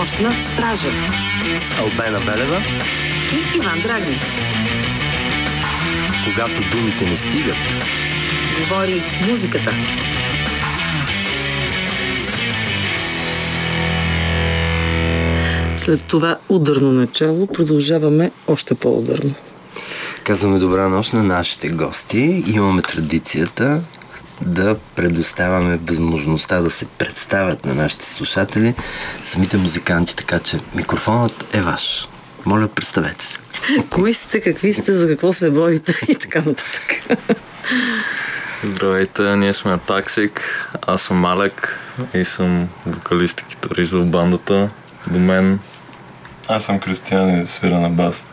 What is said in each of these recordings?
Нощна стража с Албена Белева и Иван Драгни. Когато думите не стигат, говори музиката. След това ударно начало продължаваме още по-ударно. Казваме добра нощ на нашите гости. Имаме традицията да предоставяме възможността да се представят на нашите слушатели самите музиканти, така че микрофонът е ваш. Моля, представете се. Кои сте, какви сте, за какво се борите и така нататък. Здравейте, ние сме Таксик, аз съм Малек и съм вокалист и китарист в бандата. До мен аз съм Кристиян и свира на бас.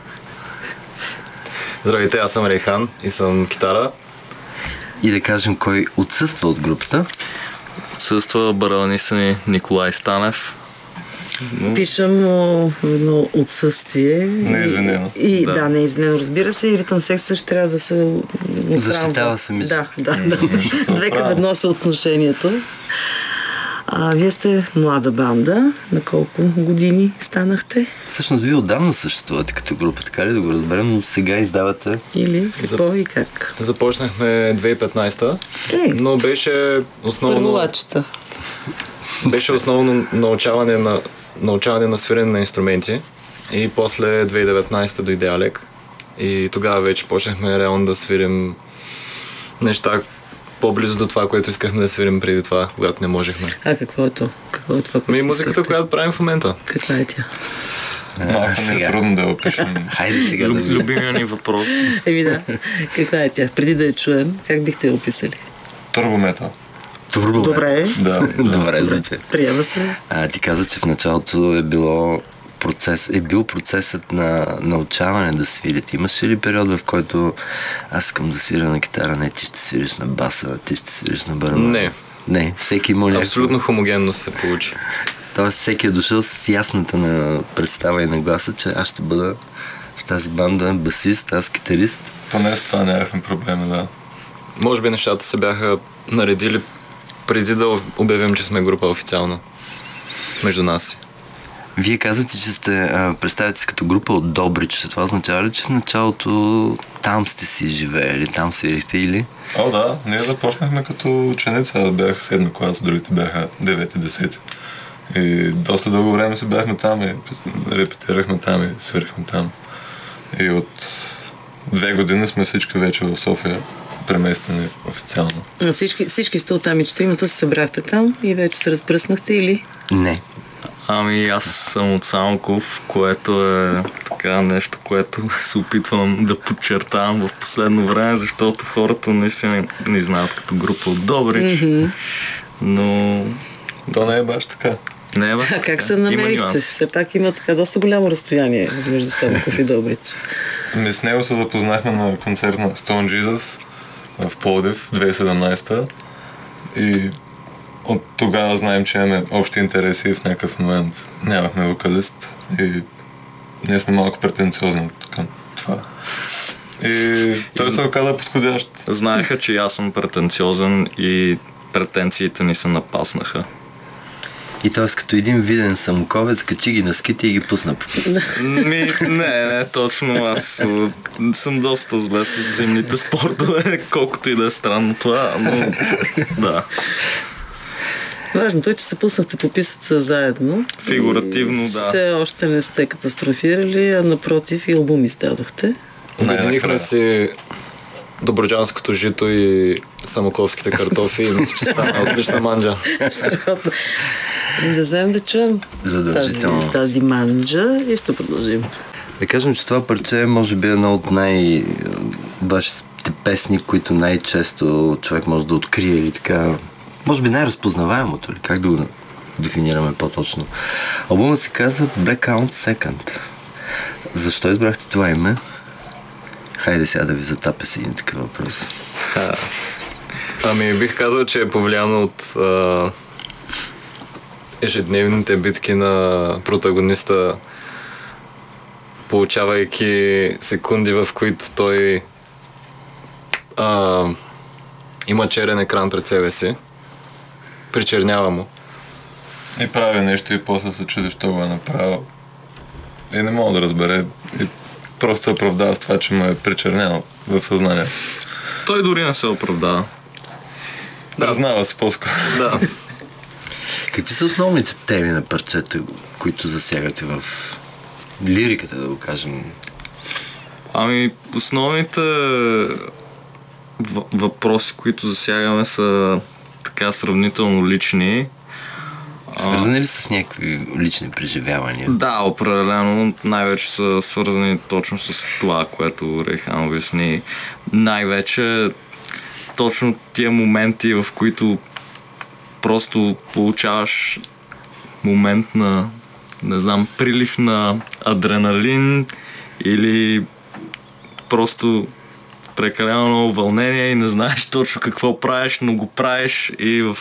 Здравейте, аз съм Рейхан и съм китара. И да кажем кой отсъства от групата. Отсъства баралниса ни Николай Станев. Но... Пишем едно отсъствие. Неизвинено. И, да. да, неизвинено, разбира се. И ритъм секс също трябва да се... Защитава се ми. Да, да, да. Две към едно са отношението. А, вие сте млада банда. На колко години станахте? Всъщност вие отдавна съществувате като група, така ли да го разберем, но сега издавате... Или какво Зап... и как? Започнахме 2015-та, е. но беше основно... Първолачета. Беше основно научаване на, научаване на свирене на инструменти и после 2019 дойде Алек и тогава вече почнахме реално да свирим неща, по-близо до това, което искахме да свирим преди това, когато не можехме. А какво е то? Какво е това? Ми музиката, която правим в момента. Каква е тя? Малко ми е трудно да опишем. Хайде сега Люб, да Любимия ни въпрос. Еми да. Каква е тя? Преди да я чуем, как бихте я описали? Турбометал. Турбо. Добре. Да. Добре, звучи. Приема се. А, ти каза, че в началото е било процес, е бил процесът на научаване да свирите? Имаше ли период, в който аз искам да свиря на китара, не ти ще свириш на баса, ти ще свириш на барабан? Не. Не, всеки има някакво... Абсолютно хомогенно се получи. Тоест всеки е дошъл с ясната на представа и на гласа, че аз ще бъда в тази банда басист, аз китарист. Поне с това нямахме проблеми, да. Може би нещата се бяха наредили преди да обявим, че сме група официално между нас. Вие казвате, че сте а, представяте се като група от Добрич. Това означава ли, че в началото там сте си живеели, там свирихте или? О, да. Ние започнахме като ученица. Бях седми клас, другите бяха 9-10. И доста дълго време се бяхме там и репетирахме там и свирихме там. И от две години сме всички вече в София преместени официално. всички, всички сте оттам и четиримата се събрахте там и вече се разпръснахте или? Не. Ами аз съм от Самоков, което е така нещо, което се опитвам да подчертавам в последно време, защото хората не се не, не знаят като група от Добрич. Mm-hmm. Но... То не е баш така. Не е баш А как се намерихте? Все пак има така доста голямо разстояние между Самоков и Добрич. Ми с него се запознахме на концерт на Stone Jesus в Плодив 2017 и от тогава знаем, че имаме общи интереси и в някакъв момент нямахме вокалист и ние сме малко претенциозни към това. И той се оказа подходящ. Знаеха, че аз съм претенциозен и претенциите ни се напаснаха. И т.е. като един виден самоковец, качи ги на ските и ги пусна по Ми, не, не, точно. Аз съм доста зле с зимните спортове, колкото и да е странно това, но да. Важното е, че се пуснахте по писата заедно. Фигуративно, да. Все още не сте катастрофирали, а напротив и албум издадохте. Обединихме си Доброджанското жито и самоковските картофи и мисля, че стана отлична манджа. Страхотно. Да вземем да чуем тази, тази манджа и ще продължим. Да кажем, че това парче е може би едно от най- вашите песни, които най-често човек може да открие или така може би най-разпознаваемото ли, как да го дефинираме по-точно. Албумът се казва Blackout Second. Защо избрахте това име? Хайде сега да ви затапя с един такъв въпрос. Ами бих казал, че е повлияно от а, ежедневните битки на протагониста, получавайки секунди, в които той а, има черен екран пред себе си причернява му. И прави нещо и после се чуди, що го е направил. И не мога да разбере. И просто се оправдава с това, че му е причернял в съзнание. Той дори не се оправдава. Да. Признава се по-скоро. Да. Какви са основните теми на парчета, които засягате в лириката, да го кажем? Ами, основните въпроси, които засягаме са така сравнително лични. Свързани ли с някакви лични преживявания? Да, определено. Най-вече са свързани точно с това, което Рейхан обясни. Най-вече точно тия моменти, в които просто получаваш момент на, не знам, прилив на адреналин или просто прекалено много вълнение и не знаеш точно какво правиш, но го правиш и в,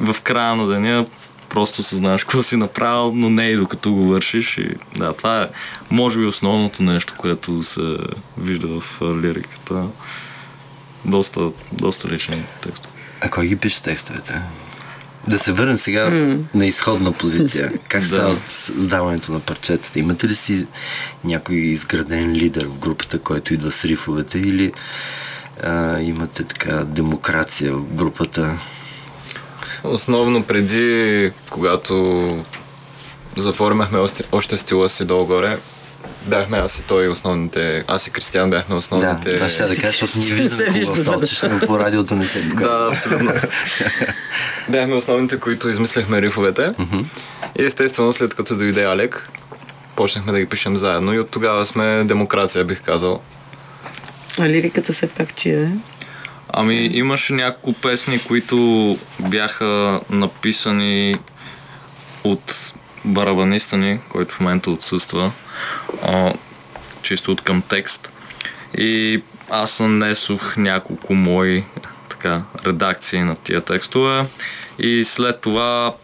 в края на деня просто съзнаваш какво си направил, но не и докато го вършиш. И, да, това е, може би, основното нещо, което се вижда в лириката. Доста, доста личен текст. А кой ги пише текстовете? Да се върнем сега на изходна позиция. Как Да. става създаването на парчетата? Имате ли си някой изграден лидер в групата, който идва с рифовете или а, имате така демокрация в групата? Основно преди, когато заформяхме още, още стила си долу-горе, бяхме аз и той основните, аз и Кристиан бяхме Да, основните... това ще да кажа, защото ние виждаме да. сочиш, но по радиото не се. Да, абсолютно. Бяхме основните, които измисляхме рифовете. И естествено, след като дойде Алек, почнахме да ги пишем заедно и от тогава сме демокрация, бих казал. А лириката все пак чия е? Ами имаше няколко песни, които бяха написани от барабаниста ни, който в момента отсъства, а, чисто от към текст. И аз нанесох няколко мои така, редакции на тия текстове и след това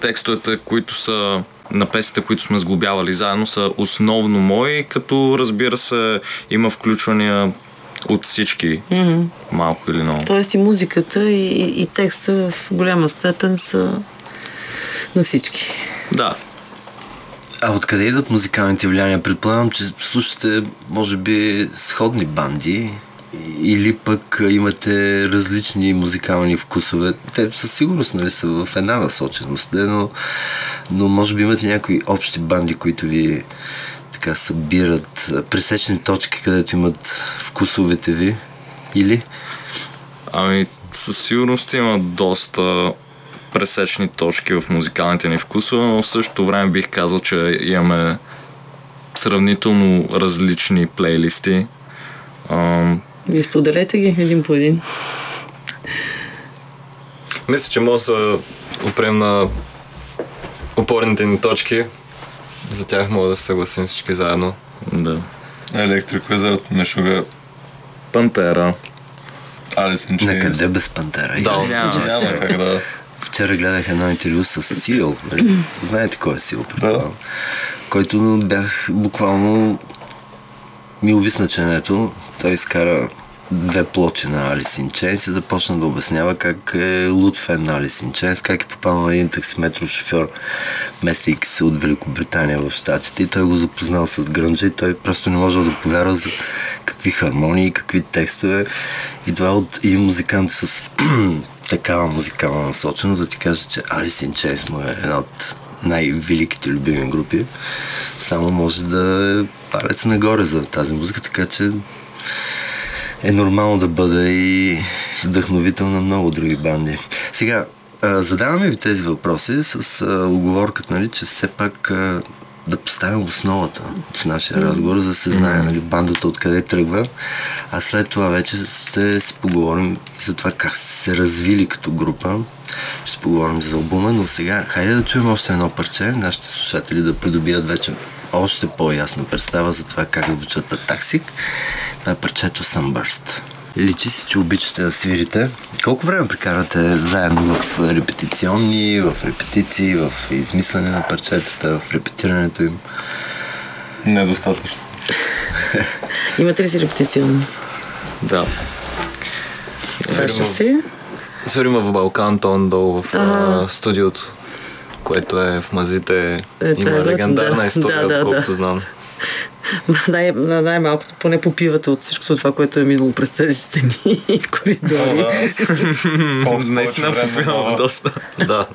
текстовете, които са на песните, които сме сглобявали заедно, са основно мои, като разбира се има включвания от всички, mm-hmm. малко или много. Тоест и музиката и, и, и текста в голяма степен са на всички. Да, А откъде идват музикалните влияния? Предполагам, че слушате, може би, сходни банди или пък имате различни музикални вкусове. Те със сигурност нали, са в една насоченост, не, но, но може би имате някои общи банди, които ви така събират пресечни точки, където имат вкусовете ви. Или? ами със сигурност има доста пресечни точки в музикалните ни вкусове, но в същото време бих казал, че имаме сравнително различни плейлисти. Ам, Вие споделете ги един по един. Мисля, че може да опрем на опорните ни точки. За тях мога да се съгласим всички заедно. да. Електрико Wizard, Мешуга, Пантера. Алис in Chains. Накъде без пантера? Да, няма. Няма как да. Вчера гледах едно интервю с Сил. Нали? Знаете кой е Сил, предполагам. Който бях буквално ми увисна ченето. Той изкара две плочи на in Chains и започна да обяснява как е луд фен на in Chains, как е попаднал един таксиметров шофьор, местейки се от Великобритания в Штатите и той го запознал с грънджа и той просто не можел да повярва за какви хармонии, какви текстове. И това от един музикант с такава музикална насоченост, да ти кажа, че Alice in Chains му е една от най-великите любими групи. Само може да е палец нагоре за тази музика, така че е нормално да бъде и вдъхновител на много други банди. Сега, задаваме ви тези въпроси с оговорката, нали, че все пак да поставим основата в нашия разговор, за да се знае нали, бандата откъде тръгва, а след това вече ще си поговорим за това как сте се развили като група. Ще поговорим за албума, но сега хайде да чуем още едно парче, нашите слушатели да придобият вече още по-ясна представа за това как звучат на таксик. Това е парчето Sunburst. Личи си, че обичате да свирите. Колко време прекарате заедно в репетиционни, в репетиции, в измислене на парчетата, в репетирането им? Недостатъчно. Имате ли си репетиционно? Да. Свършва си? Свирим в Балкан, тон долу в а, студиото, което е в мазите. Е, това е Има готино, легендарна да. история, Да, да, отколкото да. знам. Най- на най-малкото поне попивате от всичкото това, което е минало през тези стени и коридори. Наистина попивам доста. Да.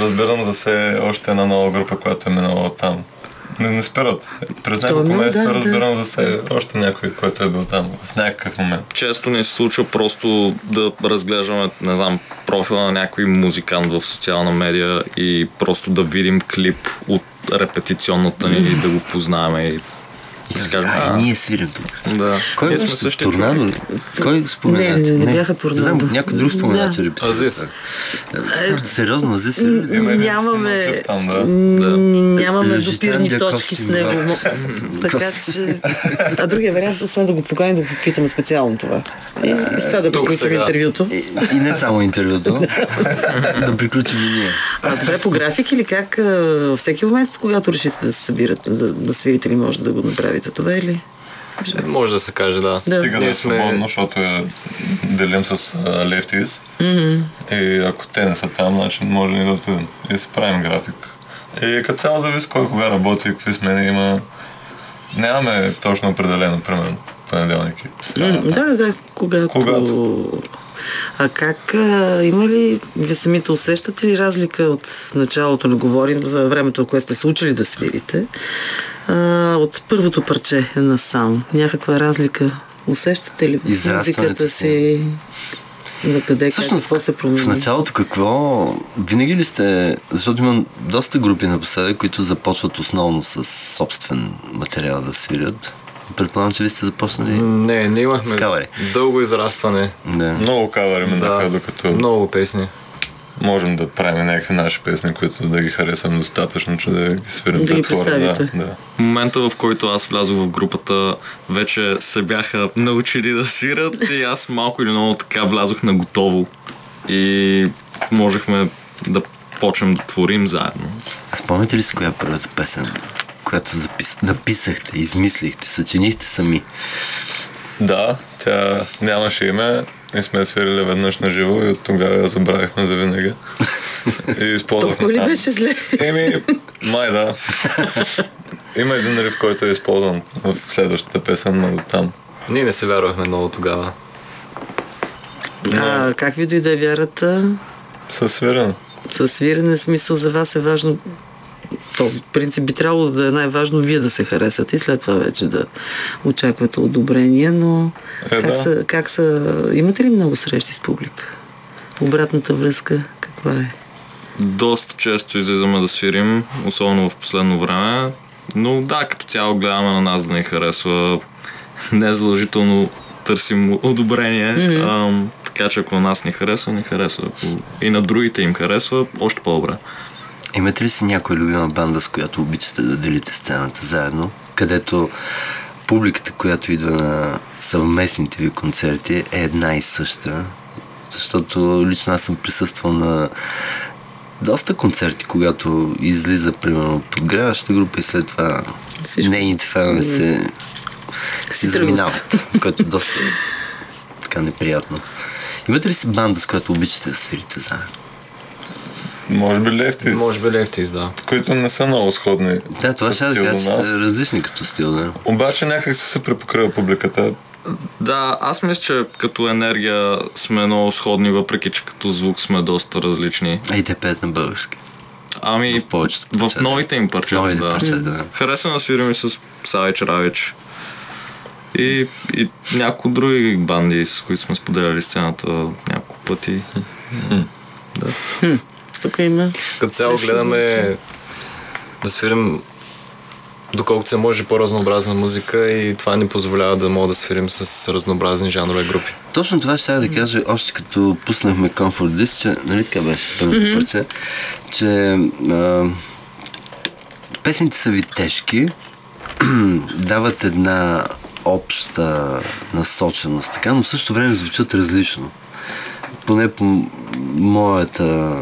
Разбирам за се още една нова група, която е минала там. Не, не спират. През няколко много, месеца да, да. разбирам за се още някой, който е бил там в някакъв момент. Често ни се случва просто да разглеждаме, не знам, профила на някой музикант в социална медия и просто да видим клип от репетиционната ни и да го познаваме и да си кажем, А, а, ние свирим тук. да, Кой ние сме същия Торнадо? Кой спомена? Не, не, не бяха Торнадо. Знам, някой друг спомена, че репетира. Азис. Е, Сериозно, Азис е Нямаме, снимачък там, да. н- нямаме допирни точки с него. така че... А другия вариант, освен да го поканим, да го попитаме специално това. И, и с това да приключим интервюто. И, и не само интервюто. да приключим и ние. А това е по график или как всеки момент, когато решите да се събирате, да, да свирите ли може да го направите това или... Може да се каже, да. Да. Стига да е свободно, защото е, делим с лефтис. И ако те не са там, значи може и да отидем. И си правим график. И като цяло зависи кой кога работи, какви смени има. Нямаме точно определено, примерно, понеделник и сряда. Да, да, когато... Когато. А как, а, има ли, вие самите усещате ли разлика от началото, не говорим за времето, което сте се учили да свирите, а, от първото парче насам? Някаква разлика усещате ли в музиката си? На къде, Всъщност, какво се промени? в началото какво... Винаги ли сте... Защото имам доста групи напоследък, които започват основно с собствен материал да свирят. Предполагам, че ви сте започнали... Не, не имахме С кавари. дълго израстване. Да. Много кавари минаха, Да, докато много песни. Можем да правим някакви наши песни, които да ги харесвам достатъчно, че да ги свирим Да пред хора. Да, да. В момента, в който аз влязох в групата, вече се бяха научили да свират и аз малко или много така влязох на готово. И можехме да почнем да творим заедно. А спомняте ли си коя първата песен, която запис... написахте, измислихте, съчинихте сами? Да, тя нямаше име и сме свирили веднъж на живо и от тогава я забравихме за винаги. И използвахме Толкова ли беше зле? Еми, май да. Има един риф, който е използван в следващата песен, но там. Ние не се вярвахме много тогава. А, как ви дойде вярата? Със свирена. Със свирене смисъл за вас е важно то, в принцип би трябвало да е най-важно вие да се харесате и след това вече да очаквате одобрение, но Е, как, да. са, как са... Имате ли много срещи с публика? Обратната връзка каква е? Доста често излизаме да свирим, особено в последно време. Но да, като цяло гледаме на нас да ни харесва. Не задължително търсим одобрение. Mm-hmm. Ам, така че ако на нас ни харесва, ни харесва. Ако и на другите им харесва, още по-добре. Имате ли си някоя любима банда, с която обичате да делите сцената заедно, където публиката, която идва на съвместните ви концерти е една и съща? Защото лично аз съм присъствал на доста концерти, когато излиза, примерно, подгряваща група и след това Всичко. нейните фенове се, тръгват. заминават, което е доста така неприятно. Имате ли си банда, с която обичате да свирите заедно? Може би лефти, Може би Лефтис, да. които не са много сходни. Да, това ще да кажа, че сте различни като стил, да. Обаче някак се препокрива публиката. Да, аз мисля, че като енергия сме много сходни, въпреки че като звук сме доста различни. А и те пеят на български. Ами, В повечето в новите им парчета, Новите да. парчета, да. Харесвам да свирим и с Савич Равич. И, и някои други банди, с които сме споделяли сцената няколко пъти. Тук има... Като цяло гледаме да свирим доколкото се може по-разнообразна музика и това ни позволява да мога да свирим с разнообразни жанрове групи. Точно това ще да кажа, още като пуснахме Comfort Disc, че, нали така беше първото mm-hmm. парче, че а, песните са ви тежки, дават една обща насоченост, така, но в същото време звучат различно. Поне по моята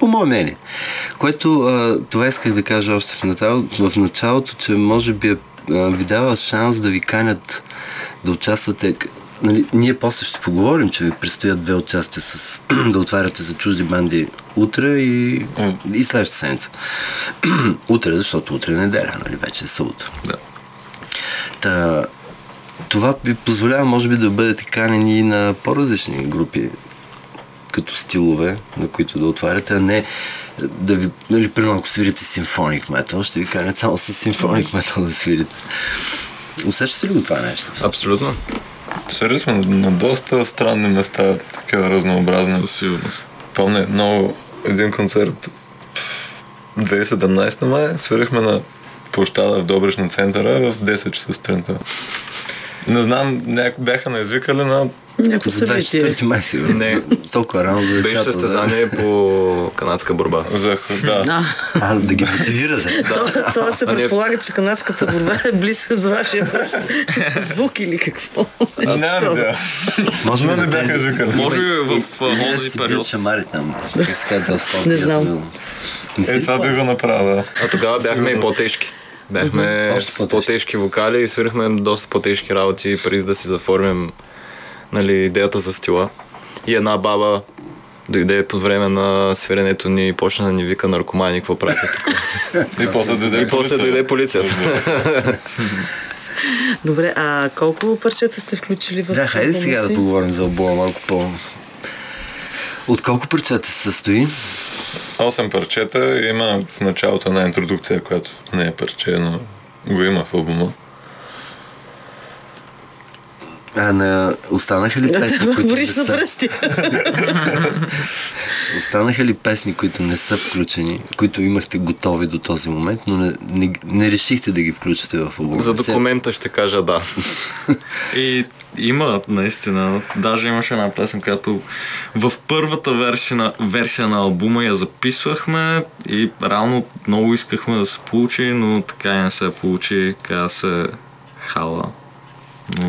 по мое мнение. Което а, това исках да кажа още в началото, в началото че може би е, ви дава шанс да ви канят да участвате. Нали, ние после ще поговорим, че ви предстоят две участия с, да отваряте за чужди банди утре и, и следващата седмица. утре, защото утре е неделя, нали, вече е събота. Да. Та, това ви позволява, може би, да бъдете канени и на по-различни групи, като стилове, на които да отваряте, а не да ви, нали, примерно, ако свирите симфоник метал, ще ви канят само с симфоник метал да свирите. Усещате ли го това нещо? Абсолютно. Свирили сме на, на доста странни места, такива разнообразни. Със сигурност. Помня много един концерт 2017 май, свирихме на площада в Добрична центъра в 10 часа сутринта. Не знам, няк... бяха наизвикали на Някакво За събитие. 24 май сигурно. Не. Толкова рано за Беше децата. състезание по канадска борба. за... Да. А, Да. А, да ги мотивирате. то, това се предполага, че канадската борба е близка до вашия пръст. Звук или какво? Нямам идея. Може би не бяха извикали. Може би в да този период. Не знам. Е, това би го направил, да. А тогава бяхме и по-тежки. Бяхме Още с по-тежки. по-тежки вокали и свирихме доста по-тежки работи преди да си заформим нали, идеята за стила. И една баба дойде по време на свиренето ни и почна да ни вика наркомани, какво правите тук. И после дойде И после дойде полицията. Добре, а колко парчета сте включили в Да, хайде сега да поговорим за албума малко по... От колко парчета се състои? 8 парчета има в началото една интродукция, която не е парче, но го има в албума. А на... Останаха ли песни, които не Бориш на са... пръсти. Останаха ли песни, които не са включени, които имахте готови до този момент, но не, не, не решихте да ги включите в албума? За документа ще кажа да. И има, наистина. Даже имаше една песен, която в първата версия на, версия на албума я записвахме и реално много искахме да се получи, но така и не се получи. Каза се Хала.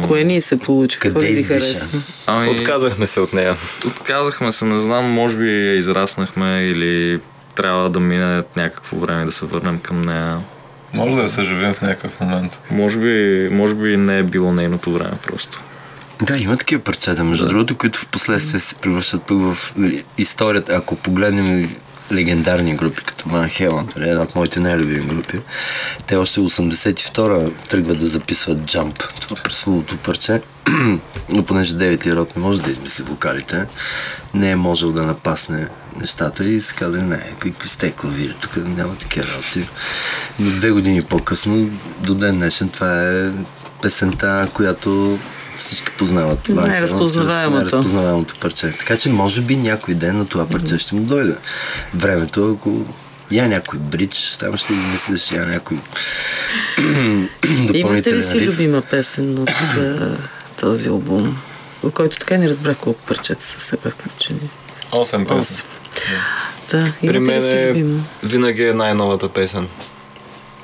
Кое ни се получи? Какво Къде ли ви харесва? Ами, Отказахме се от нея. Отказахме се, не знам, може би я израснахме или трябва да мине някакво време да се върнем към нея. Може да я съживим в някакъв момент. Може би, може би не е било нейното време просто. Да, има такива парчета, между да. другото, които в последствие се превръщат пък в историята. Ако погледнем и легендарни групи, като Van Halen, нали, една от моите най-любими групи, те още 82-а тръгват да записват Jump, това пресловото парче, но понеже Девит Лирот не може да измисли вокалите, не е можел да напасне нещата и се казали, не, какви сте клавири, тук няма такива работи. Но две години по-късно, до ден днешен, това е песента, която всички познават. Halen, Най-разпознаваемото. Най-разпознаваемото парче. Така че може би някой ден на това парче ще му дойде. Времето, ако я някой бридж, там ще измислиш, я някой Имате ли си риф. любима песен от този албум? Който така и не разбрах колко парчета са все пак включени. 8 песни. Осем. Да, При мен е винаги е най-новата песен.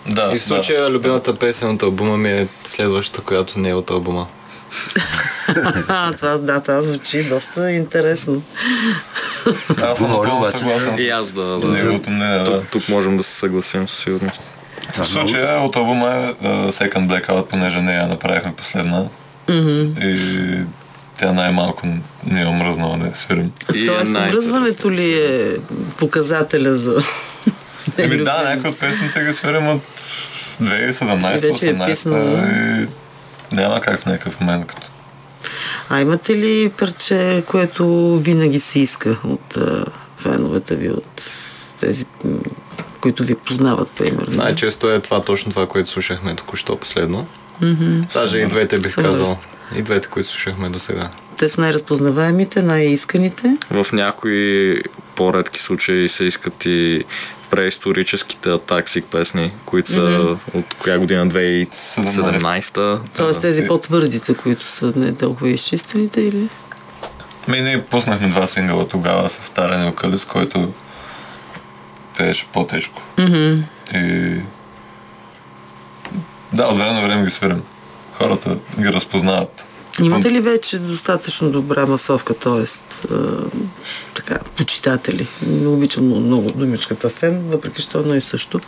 Да, И в случая любимата песен от албума ми е следващата, която не е от албума. А, това, да, това звучи доста интересно. да. Аз съм Говори напълно обаче съгласен И с аз да, да. неговото мнение, да. Тук, тук можем да се съгласим със сигурност. Това В много- случая от албума е uh, Second Blackout, понеже не я направихме последна. И тя най-малко не е омръзнала да я свирим. И Тоест, е обръзването ли е показателя за... Еми да, някои от песните ги свирим от 2017-2018 Вече е писнало. и няма как в някакъв момент като А имате ли парче, което винаги се иска от а, феновете ви, от тези, които ви познават, примерно? Най-често е това точно това, което слушахме току-що последно. Даже и двете бих казал. И двете, които слушахме до сега. Те са най-разпознаваемите, най-исканите. В някои по-редки случаи се искат и преисторическите атаксик песни, които са от коя година? 2017 Тоест тези Е. по-твърдите, които са не толкова изчистените или? Ми ние пуснахме два сингъла тогава с Старен Евкалис, който пееше по-тежко. И... Да, от време на време ги свирим. Хората ги разпознават. Имате ли вече достатъчно добра масовка, т.е. така, почитатели? Не обичам много думичката фен, въпреки че е едно и също.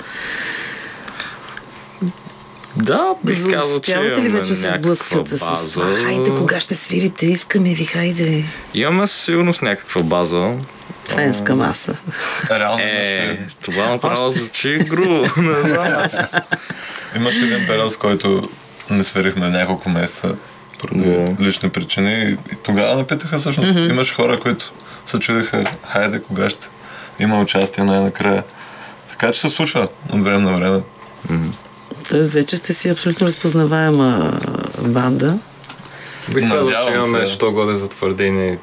Да, бих казал, че Успявате ли вече се сблъсквате с база. това? Хайде, кога ще свирите? Искаме ви, хайде. Имаме със сигурност някаква база. Фенска маса. Реално Е, това направо звучи грубо. Не знам имаше един период, в който не свирихме няколко месеца поради Да. лични причини и, и тогава напитаха всъщност. Mm-hmm. Имаше хора, които се чудеха, хайде, кога ще има участие най-накрая. Така че се случва от време на време. Тоест вече сте си абсолютно разпознаваема банда. Бих казал, че имаме се. що годе затвърдени,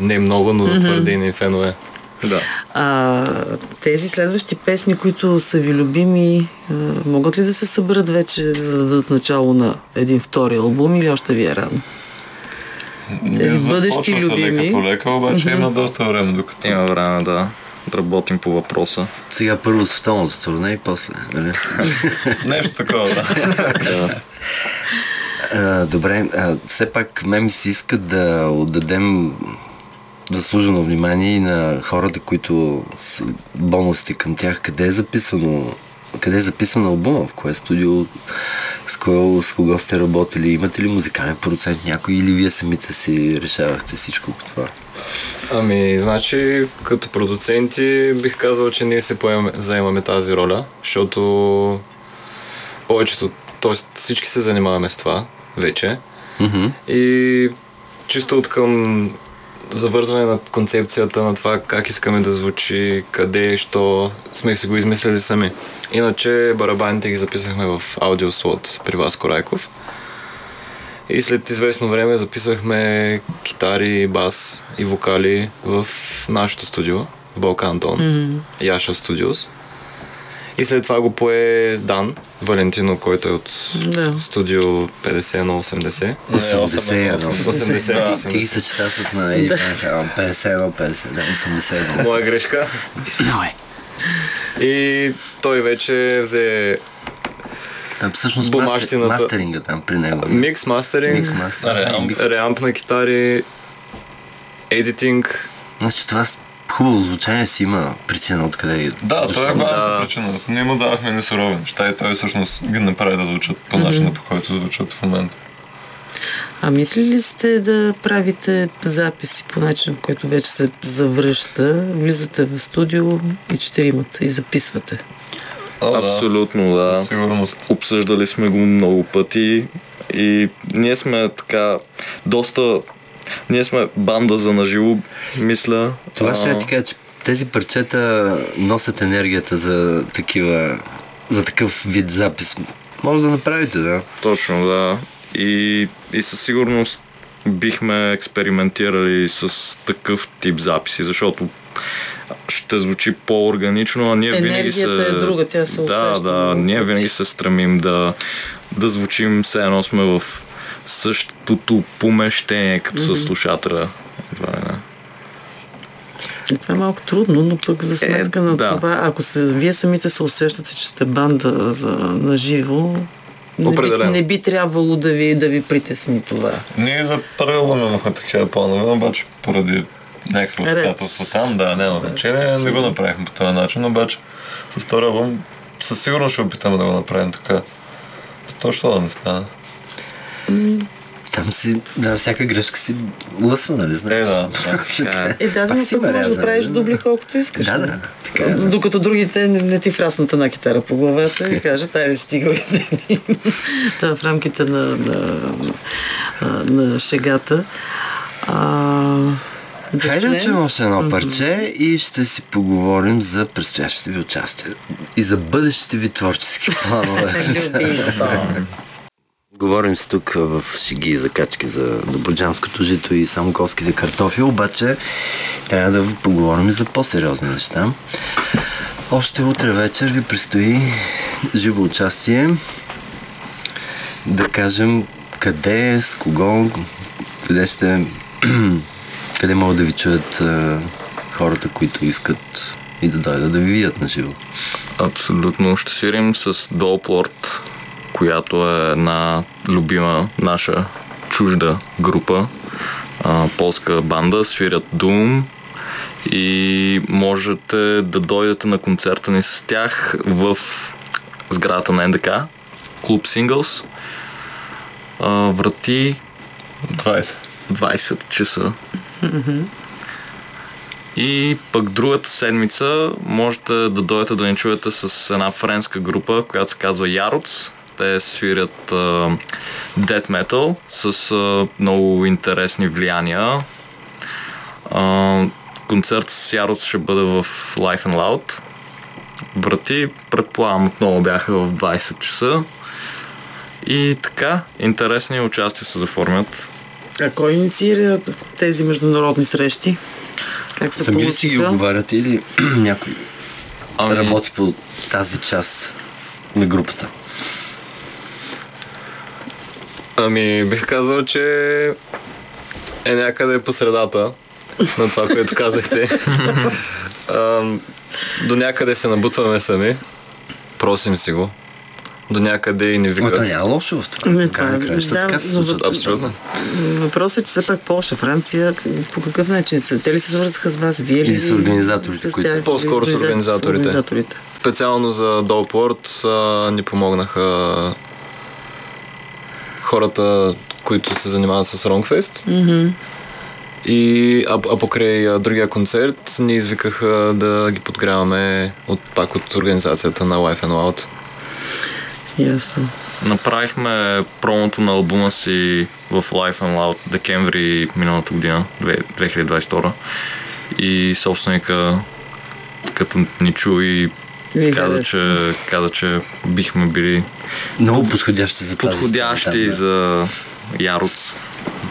не много, но затвърдени фенове. Да. А тези следващи песни, които са ви любими, а, могат ли да се съберат вече, за да дадат начало на един втори албум или още ви е рано? Тези И бъдещи любими. Лека по лека, обаче mm-hmm. има доста време, докато... Има време да работим по въпроса. Сега първо световното турне и после, нали? Нещо такова, да. А, добре, а, все пак мен ми се иска да отдадем заслужено внимание и на хората, които са бонусите към тях. Къде е записано къде е записан албума, в кое студио, с, кое, с кого сте работили, имате ли музикален процент някой или вие самите си решавахте всичко това? Ами, значи, като продуценти бих казал, че ние се поемаме, заемаме тази роля, защото повечето, т.е. всички се занимаваме с това вече. Мгм. И чисто от към завързване на концепцията на това как искаме да звучи, къде, що сме си го измислили сами. Иначе барабаните ги записахме в аудиослот при Васко Райков. И след известно време записахме китари, бас и вокали в нашото студио, в Балкан Тон, mm-hmm. Яша Студиос. И след това го пое Дан Валентино, който е от Да. студио 51-80. 81. 80. Ти ги съчета с на Еди Бенхам, 51, 50, да, 81. Моя грешка. Извинявай. И той вече взе Там всъщност Бумащината. мастер, мастеринга там при него. микс мастеринг, Микс. Реамп. реамп на китари, едитинг. Значи това хубаво звучание си има причина откъде е. Да, това е главната Да. причина. Ние му давахме ни сурови неща и той всъщност ги направи да звучат по начина, по който звучат в момента. А мислили ли сте да правите записи по начин, който вече се завръща? Влизате в студио и четиримата и записвате. О, Абсолютно, да. Със сигурност. Обсъждали сме го много пъти и ние сме така доста... Ние сме банда за наживо, мисля. Това ще А, я ти кажа, че тези парчета носят енергията за такива, за такъв вид запис. Може да направите, да. Точно, да. И, и със сигурност бихме експериментирали с такъв тип записи, защото ще звучи по-органично, а ние винаги се... Енергията е друга, тя се Да, усеща да, ние винаги се стремим да, да звучим все едно сме в същото помещение, като mm-hmm. слушателя. Това е, да. Е малко трудно, но пък за сметка Е, на да. това, ако се, вие самите се усещате, че сте банда за наживо, не би, не би трябвало да ви, да ви притесни това. Ние за първо имахме такива планове, обаче поради някакво обстоятелство там, да, няма значение, не го направихме по този начин, обаче с втория албум със сигурност ще опитаме да го направим така. То що да не стане? Там си, да, всяка грешка си лъсва, нали знаеш? Е, да. Така Е, да, но има можеш да правиш да. дубли колкото искаш. Да, да, така е. Докато другите не, не ти фраснат една китара по главата и кажат, айде стига. Това е в рамките на, на, на, на шегата. А, Хайде да чуем още едно парче и ще си поговорим за предстоящите ви участия и за бъдещите ви творчески планове. Говорим си тук в шеги и закачки за доброджанското жито и самоковските картофи, обаче трябва да поговорим и за по-сериозни неща. Още утре вечер ви предстои живо участие. Да кажем къде, с кого, къде ще... къде могат да ви чуят хората, които искат и да дойдат да ви видят на живо. Абсолютно. Ще свирим с Долплорд, която е една любима наша чужда група, а, полска банда, свирят Doom и можете да дойдете на концерта ни с тях в сградата на НДК клуб Singles. А, врати 20. 20 часа. И пък другата седмица можете да дойдете да ни чуете с една френска група, която се казва Яроц. Те свирят death metal с а, много интересни влияния. А, концертът с Яроц ще бъде в Life and Loud. Врати, предполагам, отново бяха в 20 часа. И така, интересни участия се заформят. А кой инициира тези международни срещи? Как се Сами ли си ги получиха? оговаряте или някой Ами, работи по тази част на групата? Ами, бих казал, че е някъде по средата на това, което казахте. До някъде се набутваме сами. Просим си го. До някъде и ни Ама викат. то няма лошо в това. Не, Така това е- да, така се въп- Абсолютно. Въпросът е, че все пак Полша, Франция, по какъв начин са? Те ли се свързаха с вас? Вие ли? Или с организаторите, с които-? По-скоро с Организа- организаторите. организаторите. Специално за а, ни помогнаха хората, които се занимават с Wrongfest. Mm-hmm. И, а, а покрай а, другия концерт ни извикаха да ги подгряваме от, пак от организацията на Life and Loud. Ясно. Направихме промото на албума си в Life and Loud декември миналата година, две- 2022. И собственика, като ни чу и Каза че, каза, че бихме били Много подходящи за тази подходящи да. за Яроц.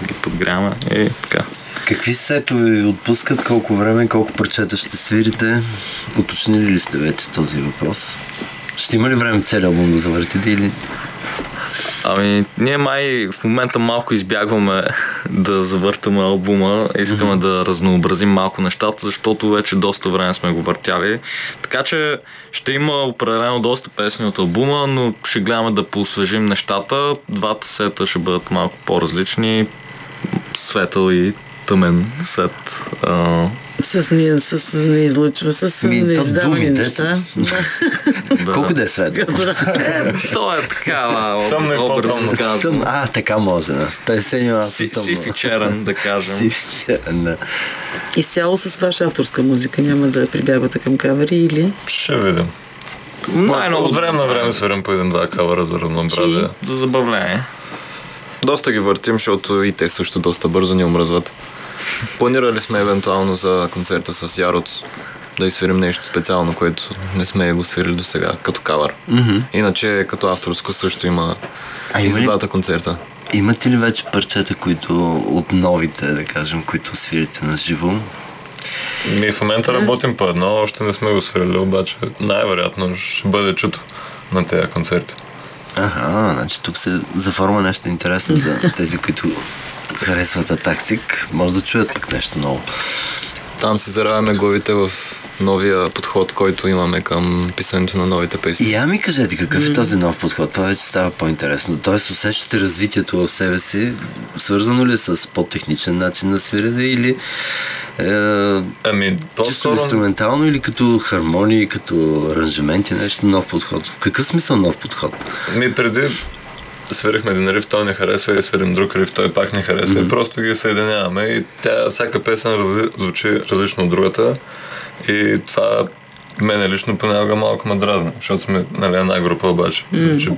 Да ги подгряме и така. Какви сетове ви отпускат, колко време, колко парчета ще свирите? Уточнили ли сте вече този въпрос? Ще има ли време целият албум да завъртите или... Ами, ние май в момента малко избягваме да завъртаме албума. Искаме да разнообразим малко нещата, защото вече доста време сме го въртяли. Така че ще има определено доста песни от албума, но ще гледаме да поосвежим нещата. Двата сета ще бъдат малко по-различни. Светъл и тъмен сет. А, С, не, с неизлъчва, с Ми, неиздавани неща. да. Колко да е средно? То е така, да, Тъмно и образно казано. А, така може, да. 50 нюанса Си- тъмно. Сив и черен, да кажем. Сив и черен, да. Изцяло с ваша авторска музика няма да прибягвате към кавери или... Ще видим. Най-много От време на време свирам по един-два кавара за разнообразие. за забавление. Доста ги въртим, защото и те също доста бързо ни омръзват. Планирали сме евентуално за концерта с Яроц да изсвирим нещо специално, което не сме го свирили до сега, като кавър. Mm-hmm. Иначе като авторско също има А и има за двата концерта. Имате ли вече парчета, които от новите, да кажем, които свирите на живо? Ние в момента работим по едно, още не сме го свирили, обаче най-вероятно ще бъде чуто на тези концерти. Ага, значи тук се заформа нещо интересно за тези, които харесват Атаксик. Може да чуят пък нещо ново. Там си заравяме главите в новия подход, който имаме към писането на новите песни. И я ми кажете, какъв е този нов подход? Това вече става по-интересно. Тоест, усещате развитието в себе си, свързано ли е с по-техничен начин на свирене или е, Ами, чисто инструментално или като хармонии, като аранжименти, нещо нов подход? В какъв смисъл нов подход? ми преди свирихме един риф, той не харесва и свирим друг риф, той пак не харесва mm-hmm. и просто ги съединяваме и тя, всяка песен разли, звучи различно от другата и това мене лично понякога малко ме дразни, защото сме нали, една група обаче. Mm-hmm.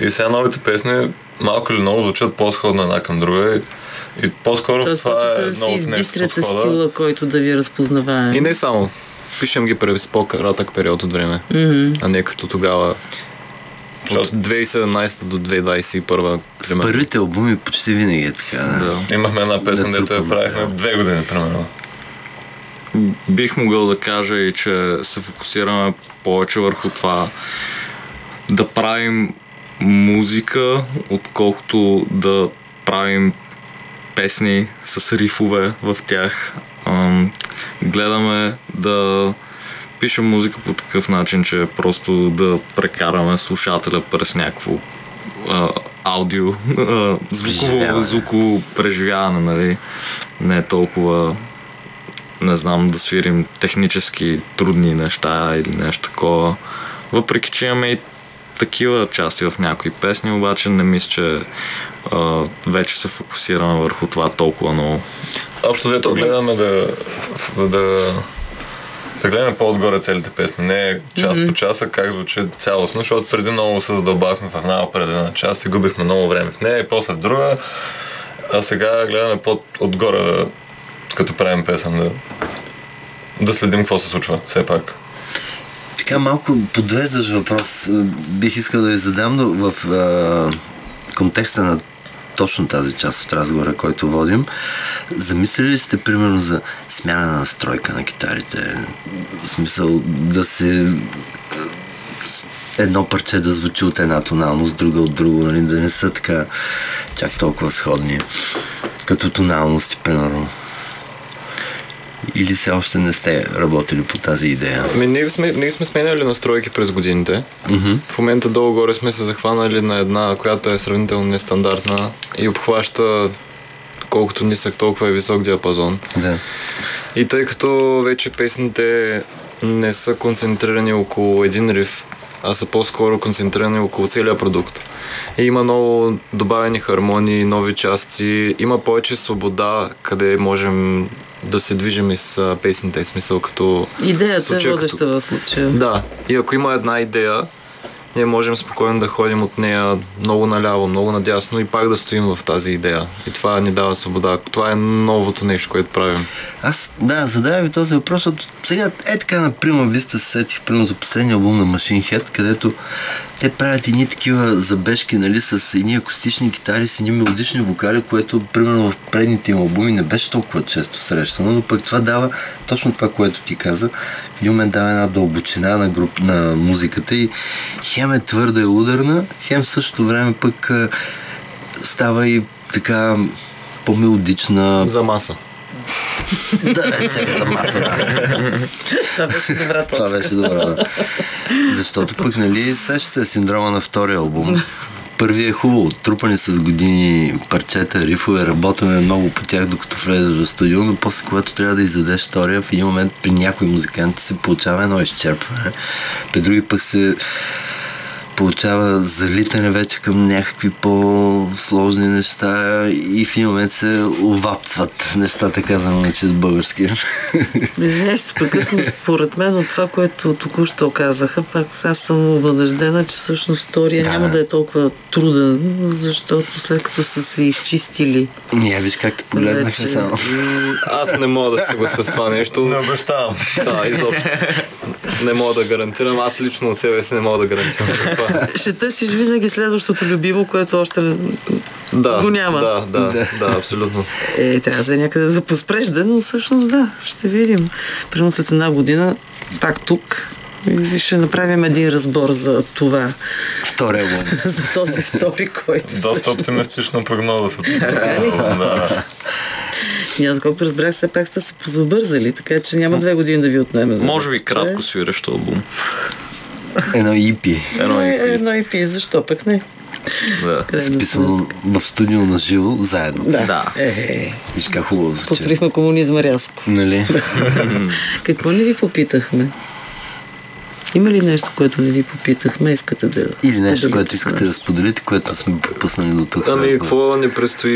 И сега новите песни малко или много звучат по-сходно една към друга и, и по-скоро Тоест, това е да си много избистряте подхода. стила, който да ви разпознавае. И не само. Пишем ги през по-кратък период от време, mm-hmm. а не като тогава. От 2017 до 2021 примерно. Първите албуми почти винаги е така. Да. Да. Имахме една песен, дето я правихме материал. две години, примерно. Бих могъл да кажа и че се фокусираме повече върху това да правим музика, отколкото да правим песни с рифове в тях. Ам, гледаме да пишем музика по такъв начин, че просто да прекараме слушателя през някакво а, аудио, а, звуково, звуково преживяване, нали? Не е толкова не знам, да свирим технически трудни неща или нещо такова. Въпреки, че имаме и такива части в някои песни, обаче не мисля, че а, вече се фокусираме върху това толкова много. Общо взето гледаме да, да, да гледаме по-отгоре целите песни. Не час mm-hmm. по час, а как звучи цялостно, защото преди много се задълбахме в една определена част и губихме много време в нея и после в друга. А сега гледаме по-отгоре, да, като правим песен, да, да следим какво се случва все пак. Така малко подвеждаш въпрос. Бих искал да ви задам, но в а, контекста на точно тази част от разговора, който водим. Замислили ли сте, примерно, за смяна на настройка на китарите? В смисъл да се едно парче да звучи от една тоналност, друга от друго, нали? да не са така чак толкова сходни като тоналности, примерно. Или все още не сте работили по тази идея? Ами, ние, сме, ние сме сменяли настройки през годините. Mm-hmm. В момента долу-горе сме се захванали на една, която е сравнително нестандартна и обхваща колкото нисък, толкова е висок диапазон. Да. И тъй като вече песните не са концентрирани около един риф, а са по-скоро концентрирани около целия продукт. И има много добавени хармонии, нови части, има повече свобода, къде можем да се движим из песните, смисъл като... Идеята случая, е водеща като... в случая. Да, и ако има една идея, ние можем спокойно да ходим от нея много наляво, много надясно и пак да стоим в тази идея. И това ни дава свобода. Това е новото нещо, което правим. Аз, да, задавам ви този въпрос, защото сега е така, например, вие сте се сетих, примерно за последния албум на Machine Head, където те правят едни такива забежки, нали, с едни акустични китари, с едни мелодични вокали, което, примерно, в предните им албуми не беше толкова често срещано, но пък това дава точно това, което ти каза. В един момент дава една дълбочина на, груп, на музиката и хем е твърда и ударна, хем в същото време пък става и така по-мелодична. За маса. Да, чакай за маса. Да. Това беше добра Това точка. беше добра, да. Защото пък, нали, сеща се синдрома на втория албум. Първият е хубаво, трупани с години парчета, рифове, работеме много по тях, докато влезеш в студио, но после, когато трябва да издадеш втория, в един момент при някои музиканти се получава едно изчерпване. При други пък се получава залитане вече към някакви по-сложни неща и в един момент се овапцват нещата, казано на чист български. Извинявай, ще прекъсна според мен от това, което току-що казаха. Пак аз съм убедена, че всъщност втория Да, няма да. да е толкова труден, защото след като са се изчистили Ние виж как те погледнах вече, само. Аз не мога да се съглася с това нещо. Не обещавам. Да, изобщо. Не мога да гарантирам. Аз лично от себе си не мога да гарантирам това. ще търсиш винаги следващото любимо, което още Да, Го няма. Да, да, да, да, абсолютно. е, трябва за някъде да поспрежда, но всъщност да, ще видим. Примерно след една година, пак тук, и ще направим един разбор за това, Втория албум. за този втори, който се- Доста оптимистична прогноза са. Да. И аз, колкото разбрах, все пак сте се позабързали, така че няма две години да ви отнеме. за Може би да кратко свирещ албум. Едно ипи. Едно Е, EP. едно и пи, защо пък не? Да. Записано в студио на живо, заедно. Да. Да. Е, е, Виж как хубаво звучи. построихме комунизма рязко. Нали? Какво не ви попитахме? Има ли нещо, което не ви попитахме, искате да Или нещо, което искате да споделите, което сме пропуснали до тук. Ами, какво ни предстои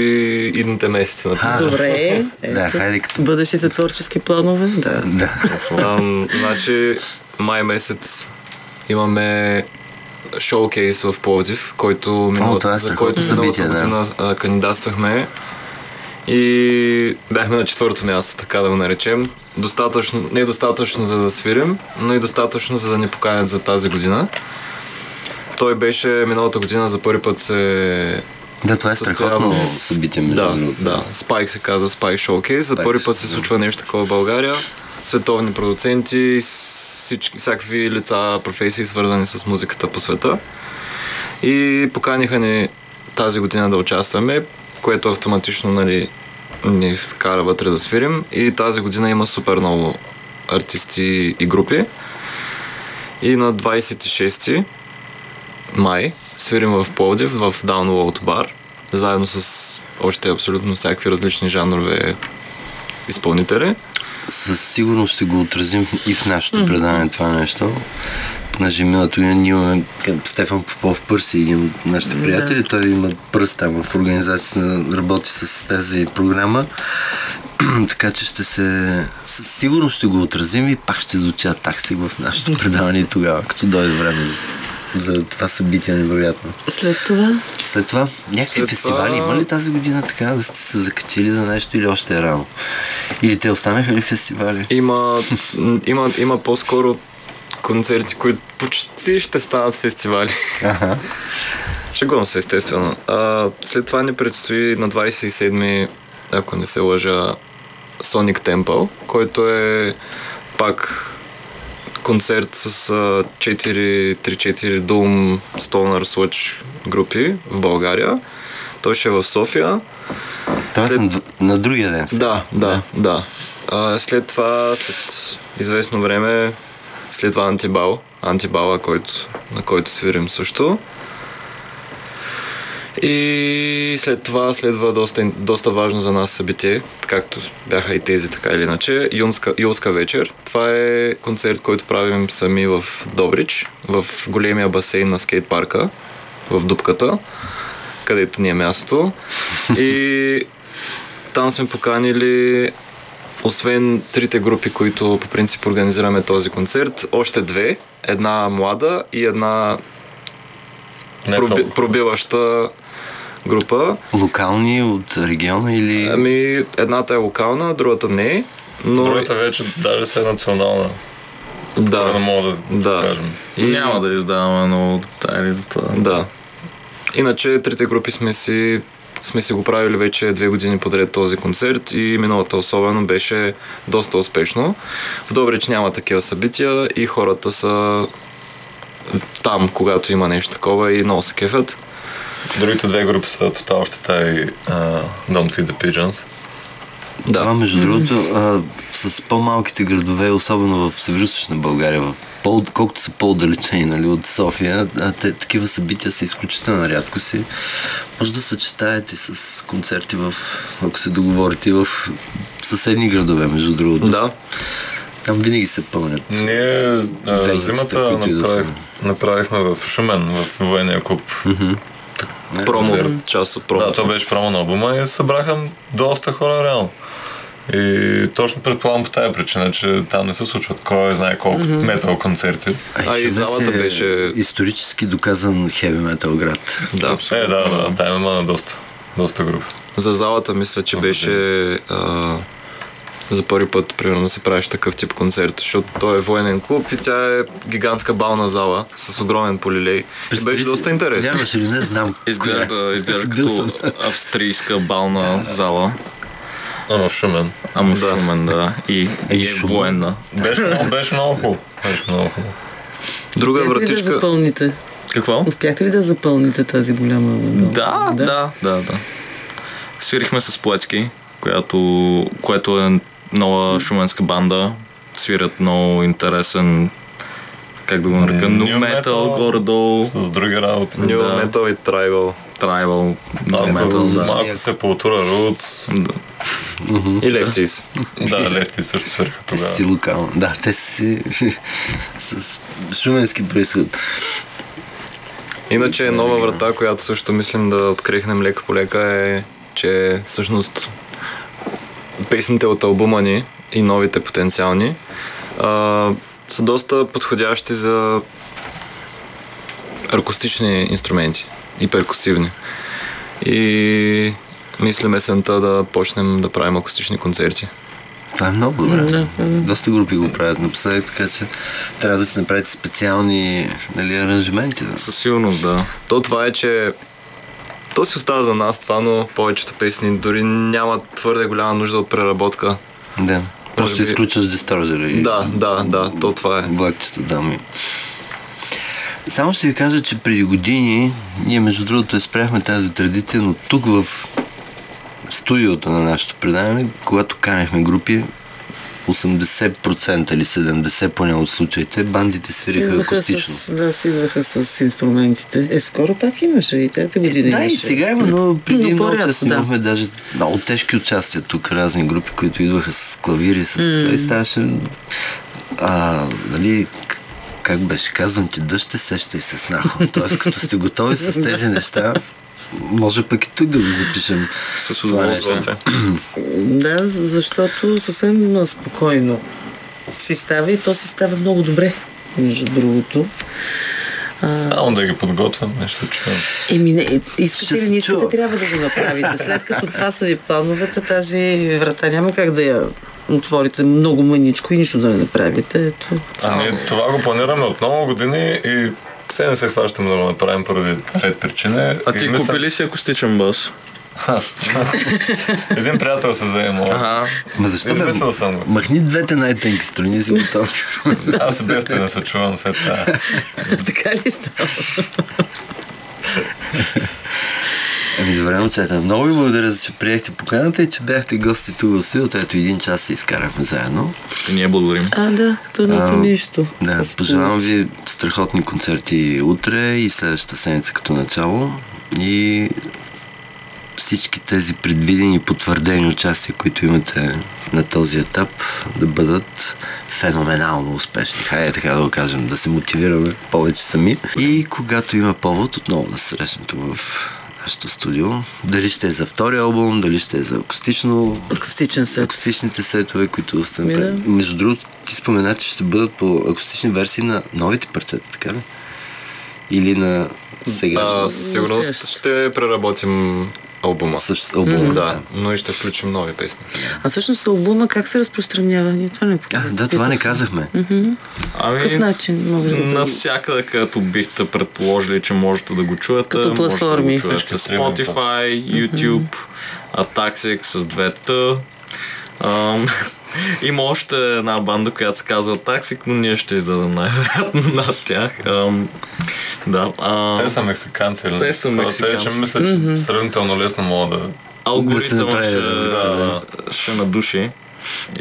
идните месеци, например? Добре, Да, хайде като... бъдещите творчески планове, да. Да. Значи, май месец имаме шоукейс в Пловдив, който минал, това е за който миналата събитие, да. година а, кандидатствахме и бяхме на четвърто място, така да го наречем. Достатъчно, не достатъчно за да свирим, но и достатъчно за да ни поканят за тази година. Той беше миналата година за първи път се Да, това е страхотно събитие, да, да. Spike се казва Spike Showcase. За първи път се да. случва нещо такова в България. Световни продуценти, всички, всякакви лица, професии, свързани с музиката по света. И поканиха ни тази година да участваме, което автоматично нали, ни вкара вътре да свирим. И тази година има супер много артисти и групи. И на 26 май свирим в Пловдив, в Download Bar, заедно с още абсолютно всякакви различни жанрове изпълнители. Със сигурност ще го отразим и в нашето предаване това нещо. понеже миналото година ние имаме Стефан Попов Пърси, един от нашите приятели, той има пръст там в организацията, работи с тази програма. така че ще се... Със сигурност ще го отразим и пак ще звучат такси в нашето предаване тогава, като дойде време за, за това събитие, невероятно. След това След това, някакви След фестивали това- има ли тази година така да сте се закачили за нещо или още е рано? Или те останаха ли фестивали? Има, има, има по-скоро концерти, които почти ще станат фестивали. Аха. Шегувам се, естествено. А, след това ни предстои на 27, ако не се лъжа, Sonic Temple, който е пак концерт с а, 4, 3-4 Doom Stoner Sludge групи в България. Той ще е в София. Тоест След- на, другия ден. са. Да, да, да. А, след това, след известно време, след това антибал, антибала, който, на който свирим също. И след това следва доста, доста важно за нас събитие, както бяха и тези, така или иначе, Юнска, Юлска вечер. Това е концерт, който правим сами в Добрич, в големия басейн на скейт парка, в Дупката, където ни е мястото. И там сме поканили, освен трите групи, които по принцип организираме този концерт, още две. Една млада и една проби, пробиваща група. Локални от региона или... Ами, едната е локална, другата не. Но... Другата вече даже се е национална. Не Да, мога да, Да. кажем. И... Няма да издаваме много детайли за това. да. Иначе трите групи сме си, сме си го правили вече две години подред този концерт и миналата особено беше доста успешно. В Добрич няма такива събития и хората са там, когато има нещо такова и много се кефят. Другите две групи са Total Щета и uh, Don't Feed the Pigeons. Това, Да. между другото, а, с по-малките градове, особено в Северо-Источна България, в по, колкото са по-отдалечени нали, от София, а, те, такива събития са изключително рядко си. Може да съчетаете с концерти в, ако се договорите, в съседни градове, между другото. Да. Там винаги се пълнят. Ние а, зимата направих, направихме в Шумен, в военния клуб. Промо, концерт. част от промо. Да, то беше промо на албума и събраха доста хора реално. И точно предполагам по тази причина, че там не се случват кой знае колко метал концерти. А и залата беше- Исторически доказан хеви метал град. Да. Е, да, да, там има доста, доста групи. За залата мисля, че беше а, за първи път, примерно, да се правиш такъв тип концерт, защото той е военен клуб и тя е гигантска бална зала с огромен полилей. И Представи беше си, доста интересно. Вярваш или не, знам. Изглежда, изглежда съм. като австрийска бална зала. Ама в Шумен. Ама Да. да. шумен, да. И, и е Шумен. военна. Беше, много- беше много хубаво. Беше много хубаво. Друга успяхте ли да вратичка. запълните? Какво? Успяхте ли да запълните тази голяма Да, да, да, да. Свирихме с Плецки, която, което е нова шуменска банда. Свирят много интересен, как да го нарека, metal. metal, горе-долу, С други работи. New Да. Metal и Tribal. tribal, Малко, metal, да. малко сепултура, Roots. да. И Lefties. Да, лефти също свириха Те тогава. си локално. Да, те си с шуменски происход. Иначе нова врата, която също мислим да открихнем лека по лека е, че всъщност песните от албума ни и новите потенциални а, са доста подходящи за акустични инструменти и перкусивни. И мислим есента да почнем да правим акустични концерти. Това е много добре. Да. Доста групи го правят напоследък, така че трябва да си направите специални нали, аранжименти. Да. Със сигурност, да. То това е, че то си остава за нас това, но повечето песни дори нямат твърде голяма нужда от преработка. да. Просто би- изключваш дисторжера и Да, да, да, то това е. влакчето да ми. Само ще ви кажа, че преди години ние между другото изпряхме тази традиция, но тук в студиото на нашето предаване, когато канехме групи, 80% или 70% поне от случаите, бандите свириха Идваха акустично. С, да, си идваха с инструментите. Е, скоро пак имаше и тези години Да, имаше. и сега има, но преди Но много често да. имахме даже много тежки участия тук, разни групи, които идваха с клавири, с това и ставаше а, нали, как беше? Казвам ти дъжд, те сещай се с нахо. Тоест, като сте готови с тези неща, може пък и тук да го запишем. С удоволствие. Да, защото съвсем спокойно си става и то си става много добре, между другото. Само да ги подготвям, нещо чувам. Еми, не, искате се не искате, трябва да го направите. След като това са ви плановете, тази врата няма как да я отворите много мъничко и нищо да не направите. Ето. А ние това го планираме от много години и все не се хващаме да го направим поради ред причини. А ти мисля- купи ли си акустичен бас? Един приятел се взе моят. Ага. Ма защо? Измислил съм го. Махни двете най-тенки страни си готов. Аз без това да се чувам след това. така ли става? Ами добре, момчета. Много ви благодаря, за че приехте поканата и че бяхте гости тук в студиото. Ето един час се изкарахме заедно. И ние благодарим. А, да, като А, нищо. Да, пожелавам ви страхотни концерти утре и следващата седмица като начало. И всички тези предвидени потвърдени участия, които имате на този етап, да бъдат феноменално успешни. Хайде така да го кажем, да се мотивираме повече сами. И когато има повод, отново да се срещнем тук в нашето студио. Дали ще е за втори албум, дали ще е за акустично Акустичен сет. акустичните сетове, които сте направили. да. Между другото, ти спомена, че ще бъдат по акустични версии на новите парчета, така ли? Или на сега? А, със сигурност ще преработим албума. Същ албума, Да, но и ще включим нови песни. А всъщност албума как се разпространява? Ние това не А, да, това не казахме. Ами, Какъв начин може да? Навсякъде, където бихте предположили, че можете да го чуете. Като можете платформи. Да чуете. Spotify, YouTube, Ataxic с двете. Ам, Има още една банда, която се казва Taxic, но ние ще издадем най-вероятно над тях. Ам, да. а, Те са мексиканци, или? Те са мексиканци. Те, че мисля, че сравнително лесно могат да... алгоритъма направи ще, разлика, да, ще надуши.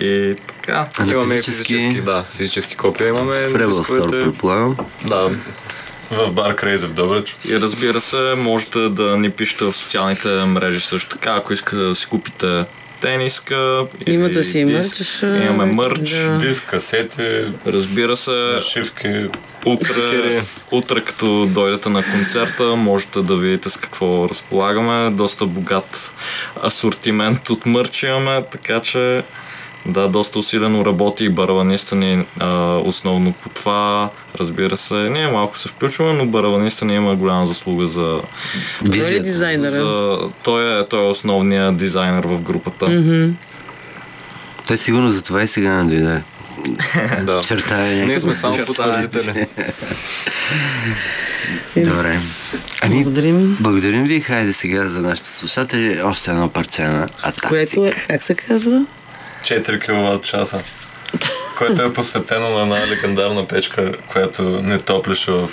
И така. А Имаме физически- физически, да, физически копия имаме. В Rebel Store, предполагам. Да, В бар Крейзи в Добрич. И разбира се, можете да ни пишете в социалните мрежи също така, ако искате да си купите тениска. Има да си диск. мърч, а, Имаме мърч. да. Диск, касети, Разбира се, нашивки. утре, утре като дойдете на концерта, можете да видите с какво разполагаме. Доста богат асортимент от мърч имаме, така че да, доста усилено работи и барабаниста ни а, основно по това. Разбира се, ние малко се включваме, но барабаниста ни има голяма заслуга за... Той е Визията. дизайнера. за той, е, той е основният дизайнер в групата. Той сигурно за това и сега не дойде. да. Чертая Ние някакво. сме само потвърдители. Добре. Ами, Благодарим. благодарим ви. Хайде сега за нашите слушатели. Още едно парче на Атаксик. Което е, как се казва? 4 кВт часа. Което е посветено на една легендарна печка, която не топлеше в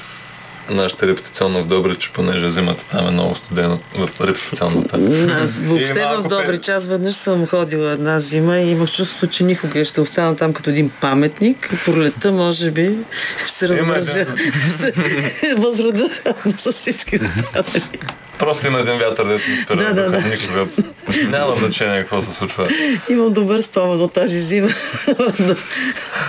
нашата репетиционна в Добрич, понеже зимата там е много студено в репетиционната. На, въобще в малко добри пе- час веднъж съм ходила една зима и имах чувството, че никога ще остана там като един паметник. Пролета, може би, ще се размразя. възрода с всички останали. Просто има един вятър, дето не спира Да, да, да, никога. Няма значение какво се случва. Имам добър спомен от тази зима.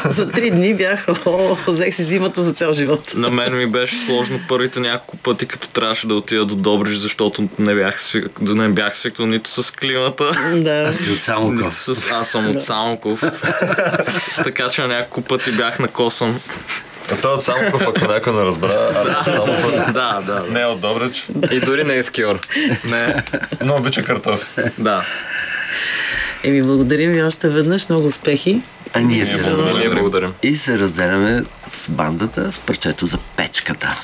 за три дни бях, о, взех си зимата за цял живот. На мен ми беше сложно първите няколко пъти, като трябваше да отида до Добрич, защото не бях, свик... не бях свикнал нито с климата, Да. Аз си от Самоков. с... Аз съм от Самоков. така че на няколко пъти бях накосан. А той от Самоков, ако някой не разбра, а Самоков да, да, не е от Добрич, И дори не е скиор. Не, но обича картофи. да. Еми, благодарим ви още веднъж. Много успехи. А ние се благодарим. И се разделяме с бандата с парчето за печката.